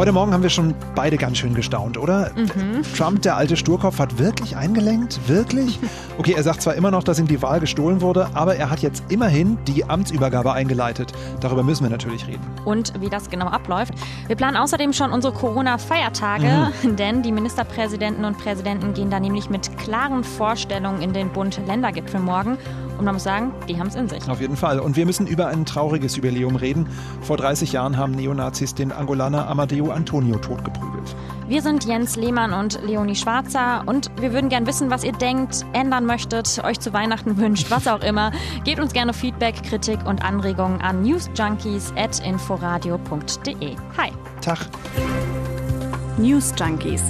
Heute Morgen haben wir schon beide ganz schön gestaunt, oder? Mhm. Trump, der alte Sturkopf, hat wirklich eingelenkt? Wirklich? Okay, er sagt zwar immer noch, dass ihm die Wahl gestohlen wurde, aber er hat jetzt immerhin die Amtsübergabe eingeleitet. Darüber müssen wir natürlich reden. Und wie das genau abläuft. Wir planen außerdem schon unsere Corona-Feiertage, Mhm. denn die Ministerpräsidenten und Präsidenten gehen da nämlich mit klaren Vorstellungen in den Bund-Länder-Gipfel morgen. Und man muss sagen, die haben es in sich. Auf jeden Fall. Und wir müssen über ein trauriges Jubiläum reden. Vor 30 Jahren haben Neonazis den Angolaner Amadeo Antonio totgeprügelt. Wir sind Jens Lehmann und Leonie Schwarzer und wir würden gern wissen, was ihr denkt, ändern möchtet, euch zu Weihnachten wünscht, was auch immer. Gebt uns gerne Feedback, Kritik und Anregungen an newsjunkies.inforadio.de. Hi! Tag. News Junkies.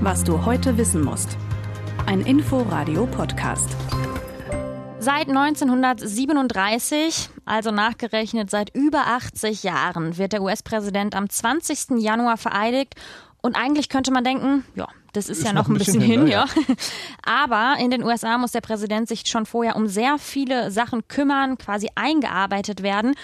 Was du heute wissen musst. Ein Info-Radio-Podcast. Seit 1937, also nachgerechnet seit über 80 Jahren, wird der US-Präsident am 20. Januar vereidigt. Und eigentlich könnte man denken, ja, das ist, ja noch ein bisschen, hin, ja. Aber in den USA muss der Präsident sich schon vorher um sehr viele Sachen kümmern, quasi eingearbeitet werden.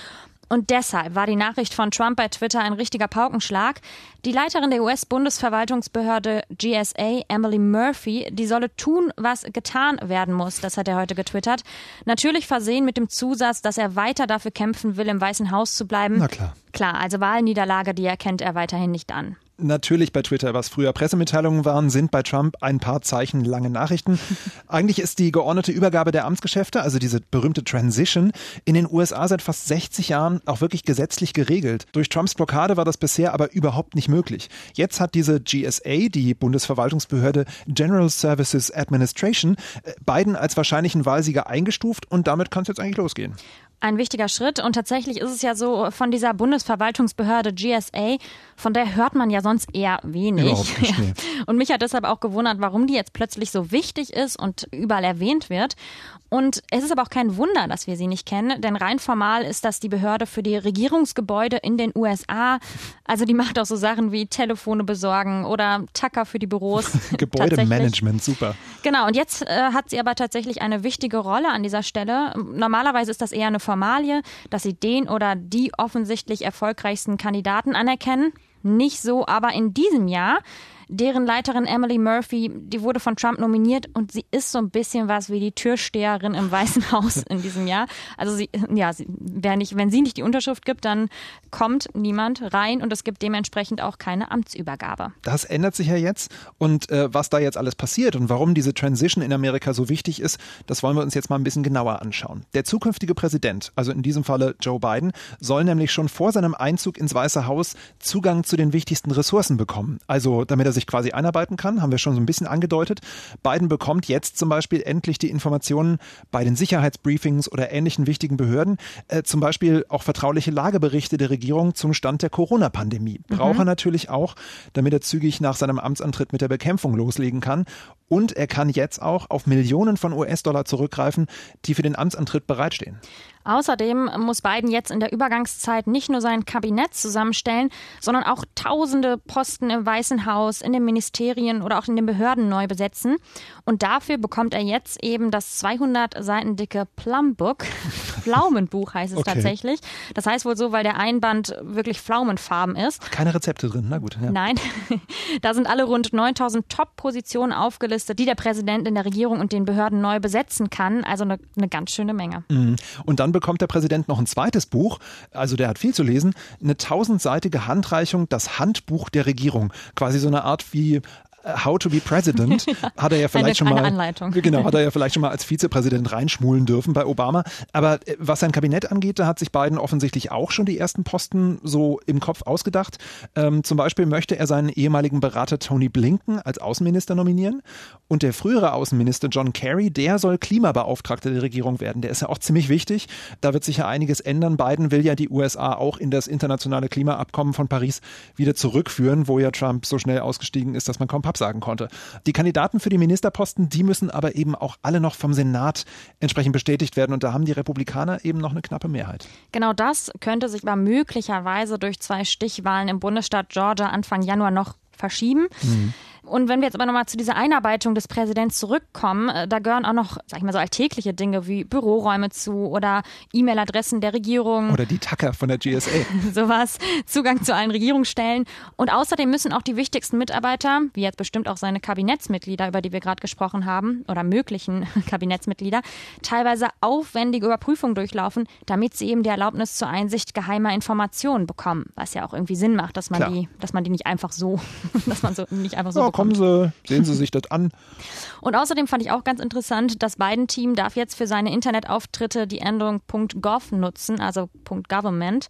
Und deshalb war die Nachricht von Trump bei Twitter ein richtiger Paukenschlag. Die Leiterin der US-Bundesverwaltungsbehörde GSA, Emily Murphy, die solle tun, was getan werden muss. Das hat er heute getwittert. Natürlich versehen mit dem Zusatz, dass er weiter dafür kämpfen will, im Weißen Haus zu bleiben. Na klar. Klar, also Wahlniederlage, die erkennt er weiterhin nicht an. Natürlich bei Twitter, was früher Pressemitteilungen waren, sind bei Trump ein paar Zeichen lange Nachrichten. Eigentlich ist die geordnete Übergabe der Amtsgeschäfte, also diese berühmte Transition, in den USA seit fast 60 Jahren auch wirklich gesetzlich geregelt. Durch Trumps Blockade war das bisher aber überhaupt nicht möglich. Jetzt hat diese GSA, die Bundesverwaltungsbehörde General Services Administration, äh, Biden als wahrscheinlichen Wahlsieger eingestuft und damit kann es jetzt eigentlich losgehen. Ein wichtiger Schritt und tatsächlich ist es ja so von dieser Bundesverwaltungsbehörde GSA, von der hört man ja sonst eher wenig. Nicht, nee. Und mich hat deshalb auch gewundert, warum die jetzt plötzlich so wichtig ist und überall erwähnt wird. Und es ist aber auch kein Wunder, dass wir sie nicht kennen, denn rein formal ist das die Behörde für die Regierungsgebäude in den USA. Also die macht auch so Sachen wie Telefone besorgen oder Tacker für die Büros. Gebäudemanagement, super. Genau, und jetzt äh, hat sie aber tatsächlich eine wichtige Rolle an dieser Stelle. Normalerweise ist das eher eine Formalie, dass sie den oder die offensichtlich erfolgreichsten Kandidaten anerkennen. Nicht so, aber in diesem Jahr. Deren Leiterin Emily Murphy, die wurde von Trump nominiert und sie ist so ein bisschen was wie die Türsteherin im Weißen Haus in diesem Jahr. Also sie, ja, sie, wer nicht, wenn sie nicht die Unterschrift gibt, dann kommt niemand rein und es gibt dementsprechend auch keine Amtsübergabe. Das ändert sich ja jetzt und äh, was da jetzt alles passiert und warum diese Transition in Amerika so wichtig ist, das wollen wir uns jetzt mal ein bisschen genauer anschauen. Der zukünftige Präsident, also in diesem Falle Joe Biden, soll nämlich schon vor seinem Einzug ins Weiße Haus Zugang zu den wichtigsten Ressourcen bekommen. Also damit er sich quasi einarbeiten kann, haben wir schon so ein bisschen angedeutet. Biden bekommt jetzt zum Beispiel endlich die Informationen bei den Sicherheitsbriefings oder ähnlichen wichtigen Behörden, äh, zum Beispiel auch vertrauliche Lageberichte der Regierung zum Stand der Corona-Pandemie. Braucht er natürlich auch, damit er zügig nach seinem Amtsantritt mit der Bekämpfung loslegen kann. Und er kann jetzt auch auf Millionen von US-Dollar zurückgreifen, die für den Amtsantritt bereitstehen. Außerdem muss Biden jetzt in der Übergangszeit nicht nur sein Kabinett zusammenstellen, sondern auch tausende Posten im Weißen Haus, in den Ministerien oder auch in den Behörden neu besetzen. Und dafür bekommt er jetzt eben das 200 Seiten dicke Plumbook. Pflaumenbuch heißt es Okay. tatsächlich. Das heißt wohl so, weil der Einband wirklich pflaumenfarben ist. Keine Rezepte drin, na gut. Ja. Nein, da sind alle rund 9000 Top-Positionen aufgelistet, die der Präsident in der Regierung und den Behörden neu besetzen kann. Also eine, eine ganz schöne Menge. Und dann bekommt der Präsident noch ein zweites Buch, also der hat viel zu lesen, eine tausendseitige Handreichung, das Handbuch der Regierung. Quasi so eine Art wie How to be President hat er ja vielleicht Eine- schon mal Anleitung. genau hat er ja vielleicht schon mal als Vizepräsident reinschmulen dürfen bei Obama. Aber äh, was sein Kabinett angeht da hat sich Biden offensichtlich auch schon die ersten Posten so im Kopf ausgedacht. Ähm, zum Beispiel möchte er seinen ehemaligen Berater Tony Blinken als Außenminister nominieren. Und der frühere Außenminister John Kerry der soll Klimabeauftragter der Regierung werden. Der ist ja auch ziemlich wichtig. Da wird sich ja einiges ändern. Biden will ja die USA auch in das internationale Klimaabkommen von Paris wieder zurückführen wo ja Trump so schnell ausgestiegen ist dass man kaum sagen konnte. Die Kandidaten für die Ministerposten, die müssen aber eben auch alle noch vom Senat entsprechend bestätigt werden und da haben die Republikaner eben noch eine knappe Mehrheit. Genau das könnte sich aber möglicherweise durch zwei Stichwahlen im Bundesstaat Georgia Anfang Januar noch verschieben. Und wenn wir jetzt aber nochmal zu dieser Einarbeitung des Präsidenten zurückkommen, äh, da gehören auch noch, sag ich mal, so alltägliche Dinge wie Büroräume zu oder E-Mail-Adressen der Regierung. Oder die Tacker von der GSA. Sowas, Zugang zu allen Regierungsstellen. Und außerdem müssen auch die wichtigsten Mitarbeiter, wie jetzt bestimmt auch seine Kabinettsmitglieder, über die wir gerade gesprochen haben, oder möglichen Kabinettsmitglieder, teilweise aufwendige Überprüfungen durchlaufen, damit sie eben die Erlaubnis zur Einsicht geheimer Informationen bekommen. Was ja auch irgendwie Sinn macht, dass man die, dass man die nicht einfach so, dass man so nicht einfach so bekommt. Kommen Sie, sehen Sie sich das an. Und außerdem fand ich auch ganz interessant, das Biden-Team darf jetzt für seine Internetauftritte die Endung .gov nutzen, also .government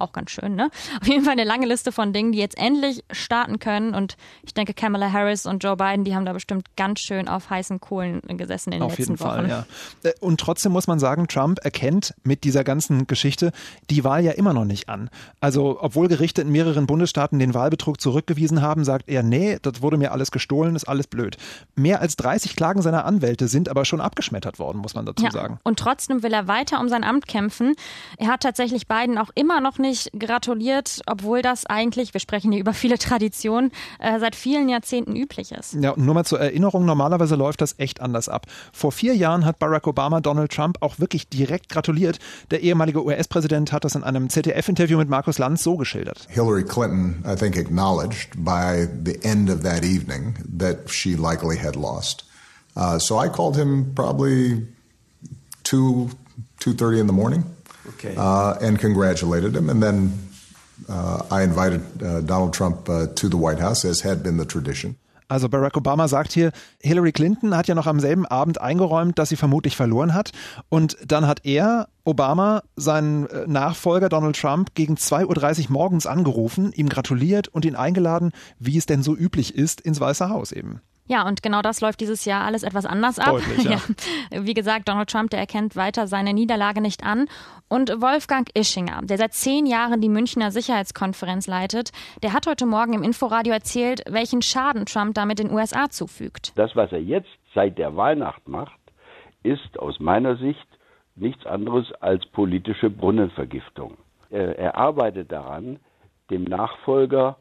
auch ganz schön, ne? Auf jeden Fall eine lange Liste von Dingen, die jetzt endlich starten können. Und ich denke, Kamala Harris und Joe Biden, die haben da bestimmt ganz schön auf heißen Kohlen gesessen in den auf letzten jeden Wochen. Fall, ja. Äh, und trotzdem muss man sagen, Trump erkennt mit dieser ganzen Geschichte die Wahl ja immer noch nicht an. Also, obwohl Gerichte in mehreren Bundesstaaten den Wahlbetrug zurückgewiesen haben, sagt er, nee, das wurde mir alles gestohlen, ist alles blöd. Mehr als 30 Klagen seiner Anwälte sind aber schon abgeschmettert worden, muss man dazu Ja, sagen. und trotzdem will er weiter um sein Amt kämpfen. Er hat tatsächlich Biden auch immer noch nicht gratuliert, obwohl das eigentlich, wir sprechen hier über viele Traditionen, äh, seit vielen Jahrzehnten üblich ist. Ja, und nur mal zur Erinnerung, normalerweise läuft das echt anders ab. Vor vier Jahren hat Barack Obama Donald Trump auch wirklich direkt gratuliert. Der ehemalige US-Präsident hat das in einem ZDF-Interview mit Markus Lanz so geschildert. Hillary Clinton, I think, acknowledged by the end of that evening that she likely had lost. Uh, so I called him probably two two thirty in the morning, Okay. uh, and congratulated him. And then uh, I invited uh, Donald Trump uh, to the White House, as had been the tradition. Also Barack Obama sagt hier, Hillary Clinton hat ja noch am selben Abend eingeräumt, dass sie vermutlich verloren hat. Und dann hat er, Obama, seinen äh, Nachfolger Donald Trump gegen 2.30 Uhr morgens angerufen, ihm gratuliert und ihn eingeladen, wie es denn so üblich ist, ins Weiße Haus eben. Ja, und genau das läuft dieses Jahr alles etwas anders ab. Deutlich, ja. Wie gesagt, Donald Trump, der erkennt weiter seine Niederlage nicht an. Und Wolfgang Ischinger, der seit zehn Jahren die Münchner Sicherheitskonferenz leitet, der hat heute Morgen im Inforadio erzählt, welchen Schaden Trump damit den USA zufügt. Das, was er jetzt seit der Weihnacht macht, ist aus meiner Sicht nichts anderes als politische Brunnenvergiftung. Er, arbeitet daran, dem Nachfolger,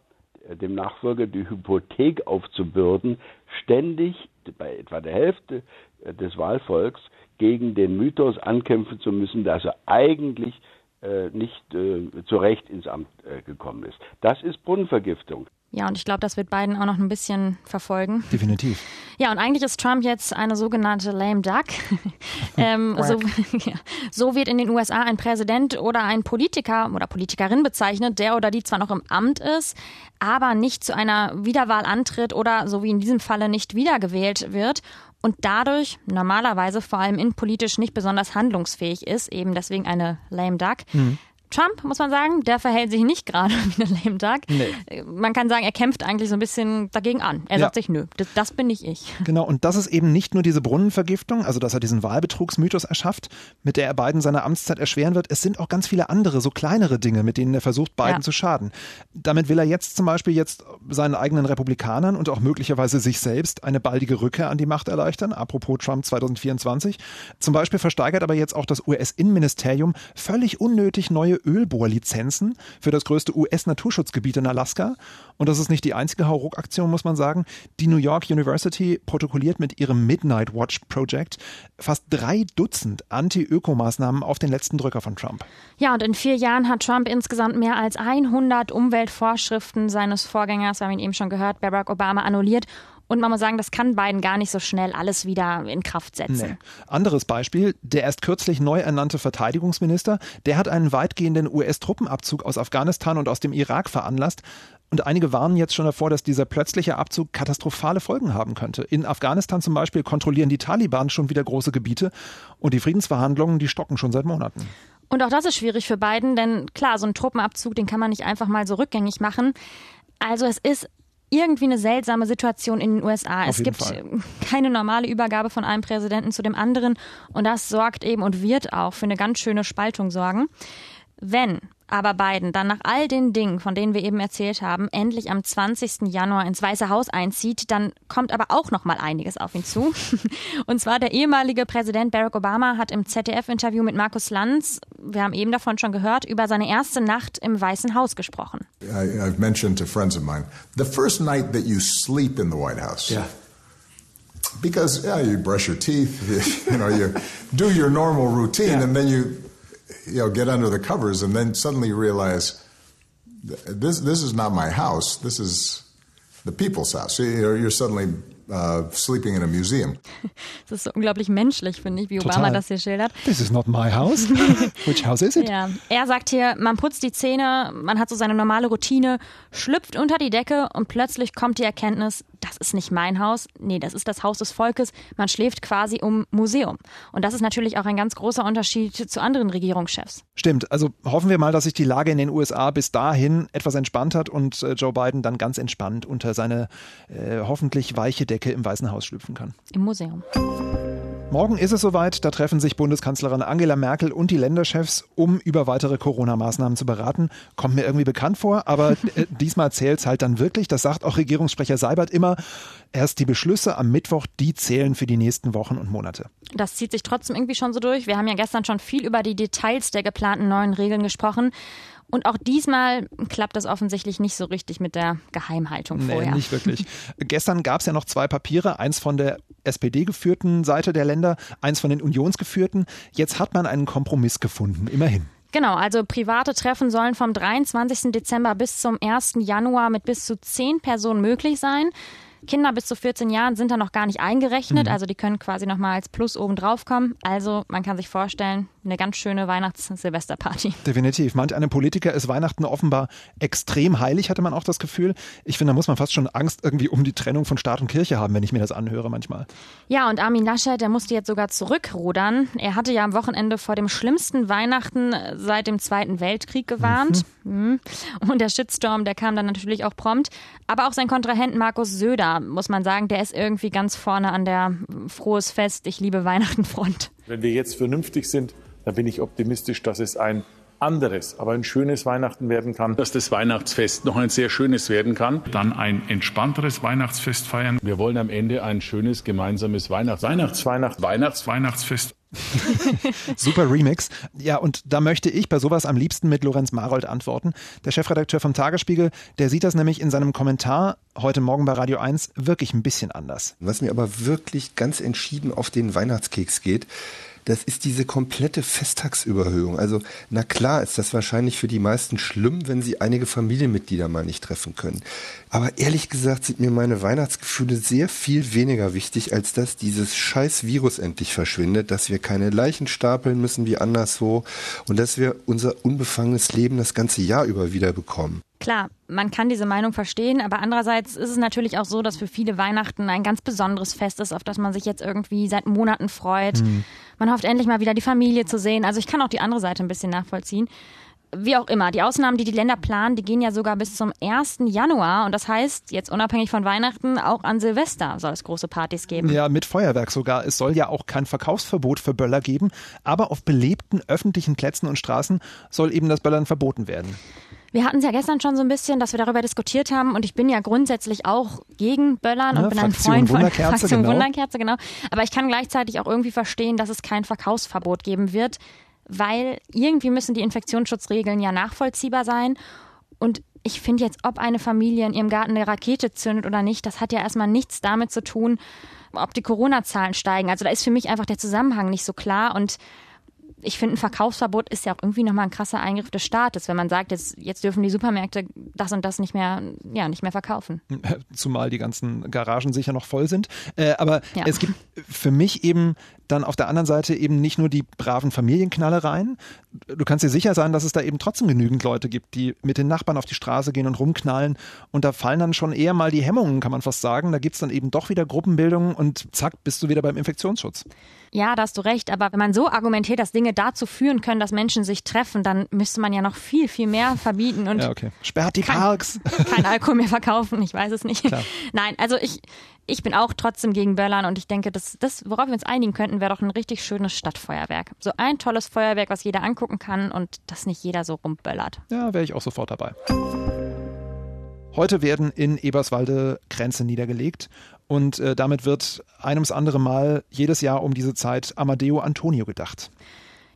dem Nachfolger die Hypothek aufzubürden, ständig bei etwa der Hälfte äh, des Wahlvolks gegen den Mythos ankämpfen zu müssen, dass er eigentlich äh, nicht äh, zu Recht ins Amt äh, gekommen ist. Das ist Brunnenvergiftung. Ja, und ich glaube, das wird Biden auch noch ein bisschen verfolgen. Definitiv. Ja, und eigentlich ist Trump jetzt eine sogenannte lame duck. ähm, so, ja, so wird in den USA ein Präsident oder ein Politiker oder Politikerin bezeichnet, der oder die zwar noch im Amt ist, aber nicht zu einer Wiederwahl antritt oder, so wie in diesem Falle, nicht wiedergewählt wird und dadurch normalerweise vor allem innenpolitisch nicht besonders handlungsfähig ist, eben deswegen eine lame duck. Trump, muss man sagen, der verhält sich nicht gerade wie eine lame duck. Nee. Man kann sagen, er kämpft eigentlich so ein bisschen dagegen an. Er Ja. sagt sich, nö, das, das bin nicht ich. Genau, und das ist eben nicht nur diese Brunnenvergiftung, also dass er diesen Wahlbetrugsmythos erschafft, mit der er Biden seine Amtszeit erschweren wird. Es sind auch ganz viele andere, so kleinere Dinge, mit denen er versucht, Biden Ja. zu schaden. Damit will er jetzt zum Beispiel jetzt seinen eigenen Republikanern und auch möglicherweise sich selbst eine baldige Rückkehr an die Macht erleichtern. Apropos Trump 2024. Zum Beispiel versteigert aber jetzt auch das US-Innenministerium völlig unnötig neue Ölbohrlizenzen für das größte US-Naturschutzgebiet in Alaska. Und das ist nicht die einzige Hauruck-Aktion, muss man sagen. Die New York University protokolliert mit ihrem Midnight Watch Project fast drei Dutzend Anti-Öko-Maßnahmen auf den letzten Drücker von Trump. Ja, und in vier Jahren hat Trump insgesamt mehr als 100 Umweltvorschriften seines Vorgängers, wir haben ihn eben schon gehört, Barack Obama annulliert. Und man muss sagen, das kann Biden gar nicht so schnell alles wieder in Kraft setzen. Nee. Anderes Beispiel, der erst kürzlich neu ernannte Verteidigungsminister, der hat einen weitgehenden US-Truppenabzug aus Afghanistan und aus dem Irak veranlasst. Und einige warnen jetzt schon davor, dass dieser plötzliche Abzug katastrophale Folgen haben könnte. In Afghanistan zum Beispiel kontrollieren die Taliban schon wieder große Gebiete und die Friedensverhandlungen, die stocken schon seit Monaten. Und auch das ist schwierig für Biden, denn klar, so ein Truppenabzug, den kann man nicht einfach mal so rückgängig machen. Also es ist irgendwie eine seltsame Situation in den USA. Auf es gibt Fall. keine normale Übergabe von einem Präsidenten zu dem anderen und das sorgt eben und wird auch für eine ganz schöne Spaltung sorgen. Wenn aber Biden dann nach all den Dingen, von denen wir eben erzählt haben, endlich am 20. Januar ins Weiße Haus einzieht, dann kommt aber auch noch mal einiges auf ihn zu. Und zwar der ehemalige Präsident Barack Obama hat im ZDF-Interview mit Markus Lanz, wir haben eben davon schon gehört, über seine erste Nacht im Weißen Haus gesprochen. I, I've mentioned to friends of mine, the first night that you sleep in the White House. Yeah. Because yeah, you brush your teeth, you, you know, you do your normal routine, Yeah. and then you, you know, get under the covers, and then suddenly realize this this is not my house. This is the people's house. You're, you're suddenly uh, sleeping in a museum. Das ist so unglaublich menschlich, finde ich, wie Obama Total. das hier schildert. This is not my house. Which house is it? Ja, er sagt hier, man putzt die Zähne, man hat so seine normale Routine, schlüpft unter die Decke und plötzlich kommt die Erkenntnis, das ist nicht mein Haus, nee, das ist das Haus des Volkes. Man schläft quasi um Museum. Und das ist natürlich auch ein ganz großer Unterschied zu anderen Regierungschefs. Stimmt. Also hoffen wir mal, dass sich die Lage in den USA bis dahin etwas entspannt hat und äh, Joe Biden dann ganz entspannt unter seine äh, hoffentlich weiche Decke im Weißen Haus schlüpfen kann. Im Museum. Morgen ist es soweit, da treffen sich Bundeskanzlerin Angela Merkel und die Länderchefs, um über weitere Corona-Maßnahmen zu beraten. Kommt mir irgendwie bekannt vor, aber äh, diesmal zählt's halt dann wirklich. Das sagt auch Regierungssprecher Seibert immer. Erst die Beschlüsse am Mittwoch, die zählen für die nächsten Wochen und Monate. Das zieht sich trotzdem irgendwie schon so durch. Wir haben ja gestern schon viel über die Details der geplanten neuen Regeln gesprochen. Und auch diesmal klappt das offensichtlich nicht so richtig mit der Geheimhaltung Nee, vorher. nicht wirklich. Gestern gab es ja noch zwei Papiere, eins von der SPD-geführten Seite der Länder, eins von den Unionsgeführten. Jetzt hat man einen Kompromiss gefunden, immerhin. Genau, also private Treffen sollen vom 23. Dezember bis zum 1. Januar mit bis zu zehn Personen möglich sein. Kinder bis zu 14 Jahren sind da noch gar nicht eingerechnet, also die können quasi noch mal als Plus oben drauf kommen. Also man kann sich vorstellen, eine ganz schöne Weihnachts-Silvesterparty. Definitiv. Manch einem Politiker ist Weihnachten offenbar extrem heilig, hatte man auch das Gefühl. Ich finde, da muss man fast schon Angst irgendwie um die Trennung von Staat und Kirche haben, wenn ich mir das anhöre manchmal. Ja, und Armin Laschet, der musste jetzt sogar zurückrudern. Er hatte ja am Wochenende vor dem schlimmsten Weihnachten seit dem Zweiten Weltkrieg gewarnt. Mhm. Und der Shitstorm, der kam dann natürlich auch prompt. Aber auch sein Kontrahent Markus Söder, muss man sagen, der ist irgendwie ganz vorne an der Frohes Fest, ich liebe Weihnachten Front. Wenn wir jetzt vernünftig sind, dann bin ich optimistisch, dass es ein anderes, aber ein schönes Weihnachten werden kann. dass das Weihnachtsfest noch ein sehr schönes werden kann. Dann ein entspannteres Weihnachtsfest feiern. Wir wollen am Ende ein schönes gemeinsames Weihnachts Weihnachtsweihnacht Weihnachts Weihnachtsfest. Super Remix. Ja, und da möchte ich bei sowas am liebsten mit Lorenz Marold antworten. Der Chefredakteur vom Tagesspiegel, der sieht das nämlich in seinem Kommentar heute Morgen bei Radio 1 wirklich ein bisschen anders. Was mir aber wirklich ganz entschieden auf den Weihnachtskeks geht, das ist diese komplette Festtagsüberhöhung. Also, na klar ist das wahrscheinlich für die meisten schlimm, wenn sie einige Familienmitglieder mal nicht treffen können. Aber ehrlich gesagt sind mir meine Weihnachtsgefühle sehr viel weniger wichtig, als dass dieses scheiß Virus endlich verschwindet, dass wir keine Leichen stapeln müssen wie anderswo und dass wir unser unbefangenes Leben das ganze Jahr über wieder bekommen. Klar, man kann diese Meinung verstehen, aber andererseits ist es natürlich auch so, dass für viele Weihnachten ein ganz besonderes Fest ist, auf das man sich jetzt irgendwie seit Monaten freut. Man hofft endlich mal wieder die Familie zu sehen. Also ich kann auch die andere Seite ein bisschen nachvollziehen. Wie auch immer, die Ausnahmen, die die Länder planen, die gehen ja sogar bis zum 1. Januar. Und das heißt, jetzt unabhängig von Weihnachten, auch an Silvester soll es große Partys geben. Ja, mit Feuerwerk sogar. Es soll ja auch kein Verkaufsverbot für Böller geben, aber auf belebten öffentlichen Plätzen und Straßen soll eben das Böllern verboten werden. Wir hatten es ja gestern schon so ein bisschen, dass wir darüber diskutiert haben und ich bin ja grundsätzlich auch gegen Böllern Ja, und bin ein Fraktion Freund von Wunderkerze, Fraktion genau. Wunderkerze, genau. Aber ich kann gleichzeitig auch irgendwie verstehen, dass es kein Verkaufsverbot geben wird, weil irgendwie müssen die Infektionsschutzregeln ja nachvollziehbar sein und ich finde jetzt, ob eine Familie in ihrem Garten eine Rakete zündet oder nicht, das hat ja erstmal nichts damit zu tun, ob die Corona-Zahlen steigen. Also da ist für mich einfach der Zusammenhang nicht so klar und ich finde, ein Verkaufsverbot ist ja auch irgendwie nochmal ein krasser Eingriff des Staates, wenn man sagt, jetzt, jetzt dürfen die Supermärkte das und das nicht mehr, ja, nicht mehr verkaufen. Zumal die ganzen Garagen sicher noch voll sind. Äh, aber Ja. es gibt für mich eben dann auf der anderen Seite eben nicht nur die braven Familienknallereien. Du kannst dir sicher sein, dass es da eben trotzdem genügend Leute gibt, die mit den Nachbarn auf die Straße gehen und rumknallen. Und da fallen dann schon eher mal die Hemmungen, kann man fast sagen. Da gibt's dann eben doch wieder Gruppenbildungen und zack, bist du wieder beim Infektionsschutz. Ja, da hast du recht, aber wenn man so argumentiert, dass Dinge dazu führen können, dass Menschen sich treffen, dann müsste man ja noch viel, viel mehr verbieten und Ja, okay. Sperrt die Kein- Parks. kein Alkohol mehr verkaufen, ich weiß es nicht. Nein, also ich, ich bin auch trotzdem gegen Böllern und ich denke, das, das worauf wir uns einigen könnten, wäre doch ein richtig schönes Stadtfeuerwerk. So ein tolles Feuerwerk, was jeder angucken kann und das nicht jeder so rumböllert. Ja, wäre ich auch sofort dabei. Heute werden in Eberswalde Grenze niedergelegt und äh, damit wird ein ums andere Mal jedes Jahr um diese Zeit Amadeo Antonio gedacht.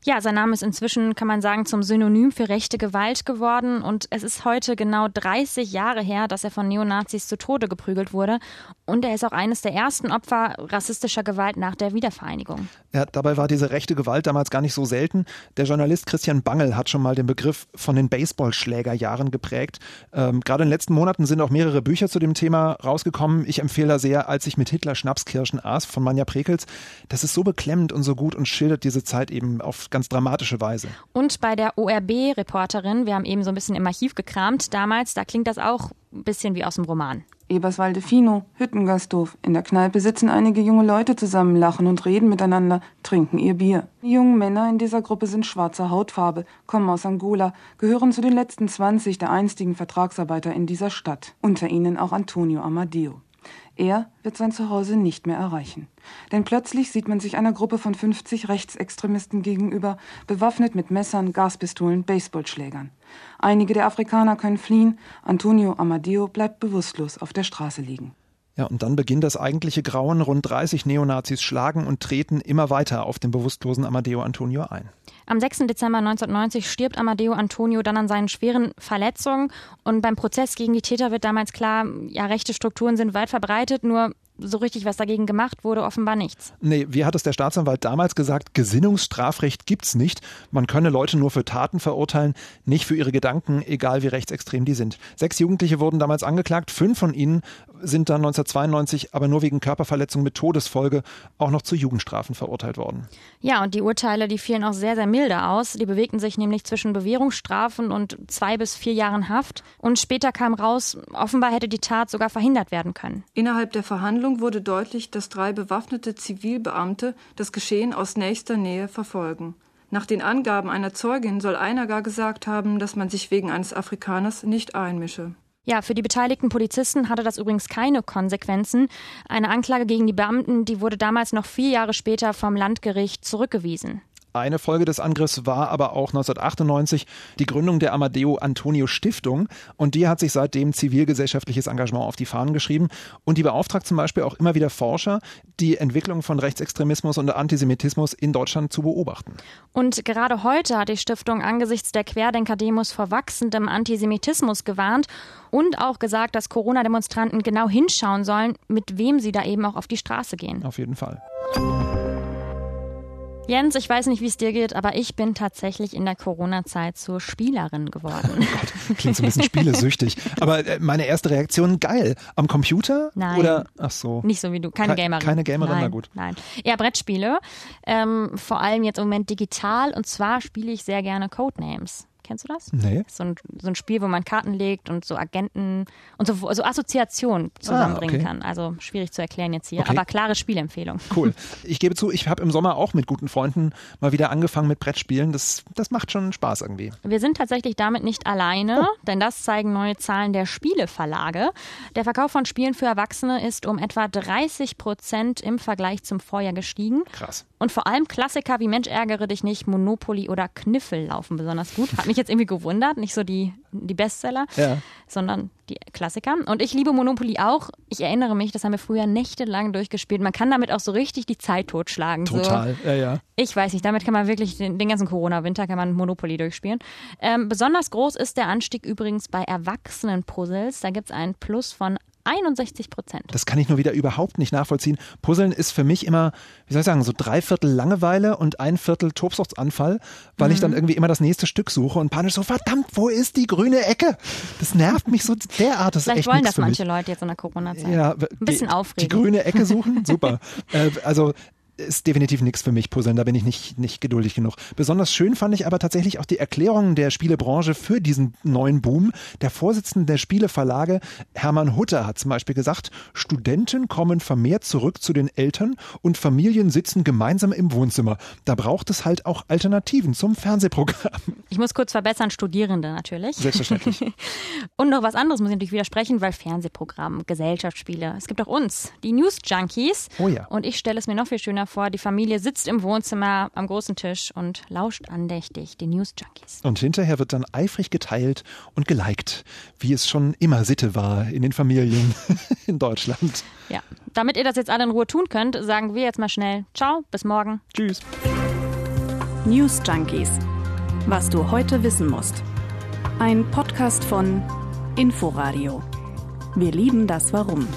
Ja, sein Name ist inzwischen, kann man sagen, zum Synonym für rechte Gewalt geworden. Und es ist heute genau 30 Jahre her, dass er von Neonazis zu Tode geprügelt wurde. Und er ist auch eines der ersten Opfer rassistischer Gewalt nach der Wiedervereinigung. Ja, dabei war diese rechte Gewalt damals gar nicht so selten. Der Journalist Christian Bangel hat schon mal den Begriff von den Baseballschlägerjahren geprägt. Ähm, gerade in den letzten Monaten sind auch mehrere Bücher zu dem Thema rausgekommen. Ich empfehle da sehr, als ich mit Hitler Schnapskirschen aß von Manja Prekels. Das ist so beklemmend und so gut und schildert diese Zeit eben auf ganz dramatische Weise. Und bei der ORB-Reporterin, wir haben eben so ein bisschen im Archiv gekramt damals, da klingt das auch ein bisschen wie aus dem Roman. Eberswalde Fino, Hüttengasthof. In der Kneipe sitzen einige junge Leute zusammen, lachen und reden miteinander, trinken ihr Bier. Die jungen Männer in dieser Gruppe sind schwarzer Hautfarbe, kommen aus Angola, gehören zu den letzten 20 der einstigen Vertragsarbeiter in dieser Stadt. Unter ihnen auch Antonio Amadeo. Er wird sein Zuhause nicht mehr erreichen. Denn plötzlich sieht man sich einer Gruppe von 50 Rechtsextremisten gegenüber, bewaffnet mit Messern, Gaspistolen, Baseballschlägern. Einige der Afrikaner können fliehen, Antonio Amadeo bleibt bewusstlos auf der Straße liegen. Ja, und dann beginnt das eigentliche Grauen. Rund 30 Neonazis schlagen und treten immer weiter auf den bewusstlosen Amadeo Antonio ein. Am 6. Dezember 1990 stirbt Amadeo Antonio dann an seinen schweren Verletzungen. Und beim Prozess gegen die Täter wird damals klar, ja, rechte Strukturen sind weit verbreitet, nur so richtig was dagegen gemacht wurde, offenbar nichts. Nee, wie hat es der Staatsanwalt damals gesagt? Gesinnungsstrafrecht gibt's nicht. Man könne Leute nur für Taten verurteilen, nicht für ihre Gedanken, egal wie rechtsextrem die sind. Sechs Jugendliche wurden damals angeklagt. Fünf von ihnen sind dann 1992 aber nur wegen Körperverletzung mit Todesfolge auch noch zu Jugendstrafen verurteilt worden. Ja, und die Urteile, die fielen auch sehr, sehr milde aus. Die bewegten sich nämlich zwischen Bewährungsstrafen und zwei bis vier Jahren Haft. Und später kam raus, offenbar hätte die Tat sogar verhindert werden können. Innerhalb der Verhandlung wurde deutlich, dass drei bewaffnete Zivilbeamte das Geschehen aus nächster Nähe verfolgen. Nach den Angaben einer Zeugin soll einer gar gesagt haben, dass man sich wegen eines Afrikaners nicht einmische. Ja, für die beteiligten Polizisten hatte das übrigens keine Konsequenzen. Eine Anklage gegen die Beamten, die wurde damals noch vier Jahre später vom Landgericht zurückgewiesen. Eine Folge des Angriffs war aber auch 1998 die Gründung der Amadeo Antonio Stiftung und die hat sich seitdem zivilgesellschaftliches Engagement auf die Fahnen geschrieben und die beauftragt zum Beispiel auch immer wieder Forscher, die Entwicklung von Rechtsextremismus und Antisemitismus in Deutschland zu beobachten. Und gerade heute hat die Stiftung angesichts der Querdenker-Demos vor wachsendem Antisemitismus gewarnt und auch gesagt, dass Corona-Demonstranten genau hinschauen sollen, mit wem sie da eben auch auf die Straße gehen. Auf jeden Fall. Jens, ich weiß nicht, wie es dir geht, aber ich bin tatsächlich in der Corona-Zeit zur Spielerin geworden. Oh Gott, klingt so ein bisschen spielesüchtig. Aber äh, meine erste Reaktion, geil. Am Computer? Nein. Oder, ach so. Nicht so wie du, keine Ke Gamerin. Keine Gamerin, nein, na gut. Nein, eher Brettspiele. Ähm, vor allem jetzt im Moment digital. Und zwar spiele ich sehr gerne Codenames. Kennst du das? Nee. So ein, so ein Spiel, wo man Karten legt und so Agenten und so also Assoziationen zusammenbringen Ah, okay. kann. Also schwierig zu erklären jetzt hier, Okay. aber klare Spielempfehlung. Cool. Ich gebe zu, ich habe im Sommer auch mit guten Freunden mal wieder angefangen mit Brettspielen. Das, das macht schon Spaß irgendwie. Wir sind tatsächlich damit nicht alleine, denn das zeigen neue Zahlen der Spieleverlage. Der Verkauf von Spielen für Erwachsene ist um etwa 30 Prozent im Vergleich zum Vorjahr gestiegen. Krass. Und vor allem Klassiker wie Mensch ärgere dich nicht, Monopoly oder Kniffel laufen besonders gut. Hat mich jetzt irgendwie gewundert, nicht so die, die Bestseller, Ja. sondern die Klassiker. Und ich liebe Monopoly auch. Ich erinnere mich, das haben wir früher nächtelang durchgespielt. Man kann damit auch so richtig die Zeit totschlagen. Total. Ja, ja. So. Ich weiß nicht, damit kann man wirklich den, den ganzen Corona-Winter kann man Monopoly durchspielen. Ähm, besonders groß ist der Anstieg übrigens bei Erwachsenen-Puzzles. Da gibt es einen Plus von 61 Prozent. Das kann ich nur wieder überhaupt nicht nachvollziehen. Puzzeln ist für mich immer, wie soll ich sagen, so drei Viertel Langeweile und ein Viertel Tobsuchtsanfall, weil ich Mhm. dann irgendwie immer das nächste Stück suche und panisch so, verdammt, wo ist die grüne Ecke? Das nervt mich so derart. Das Vielleicht echt wollen das manche Leute jetzt in der Corona-Zeit. Ja, Ein bisschen die, aufregen. Die grüne Ecke suchen, super. äh, also ist definitiv nichts für mich, Puzzeln. Da bin ich nicht, nicht geduldig genug. Besonders schön fand ich aber tatsächlich auch die Erklärungen der Spielebranche für diesen neuen Boom. Der Vorsitzende der Spieleverlage, Hermann Hutter, hat zum Beispiel gesagt, Studenten kommen vermehrt zurück zu den Eltern und Familien sitzen gemeinsam im Wohnzimmer. Da braucht es halt auch Alternativen zum Fernsehprogramm. Ich muss kurz verbessern, Studierende natürlich. Selbstverständlich. und noch was anderes muss ich natürlich widersprechen, weil Fernsehprogramm, Gesellschaftsspiele, es gibt auch uns, die News Junkies. Oh ja. Und ich stelle es mir noch viel schöner vor, die Familie sitzt im Wohnzimmer am großen Tisch und lauscht andächtig die News Junkies. Und hinterher wird dann eifrig geteilt und geliked, wie es schon immer Sitte war in den Familien in Deutschland. Ja, damit ihr das jetzt alle in Ruhe tun könnt, sagen wir jetzt mal schnell Ciao, bis morgen. Tschüss. News Junkies. Was du heute wissen musst. Ein Podcast von Inforadio. Wir lieben das Warum.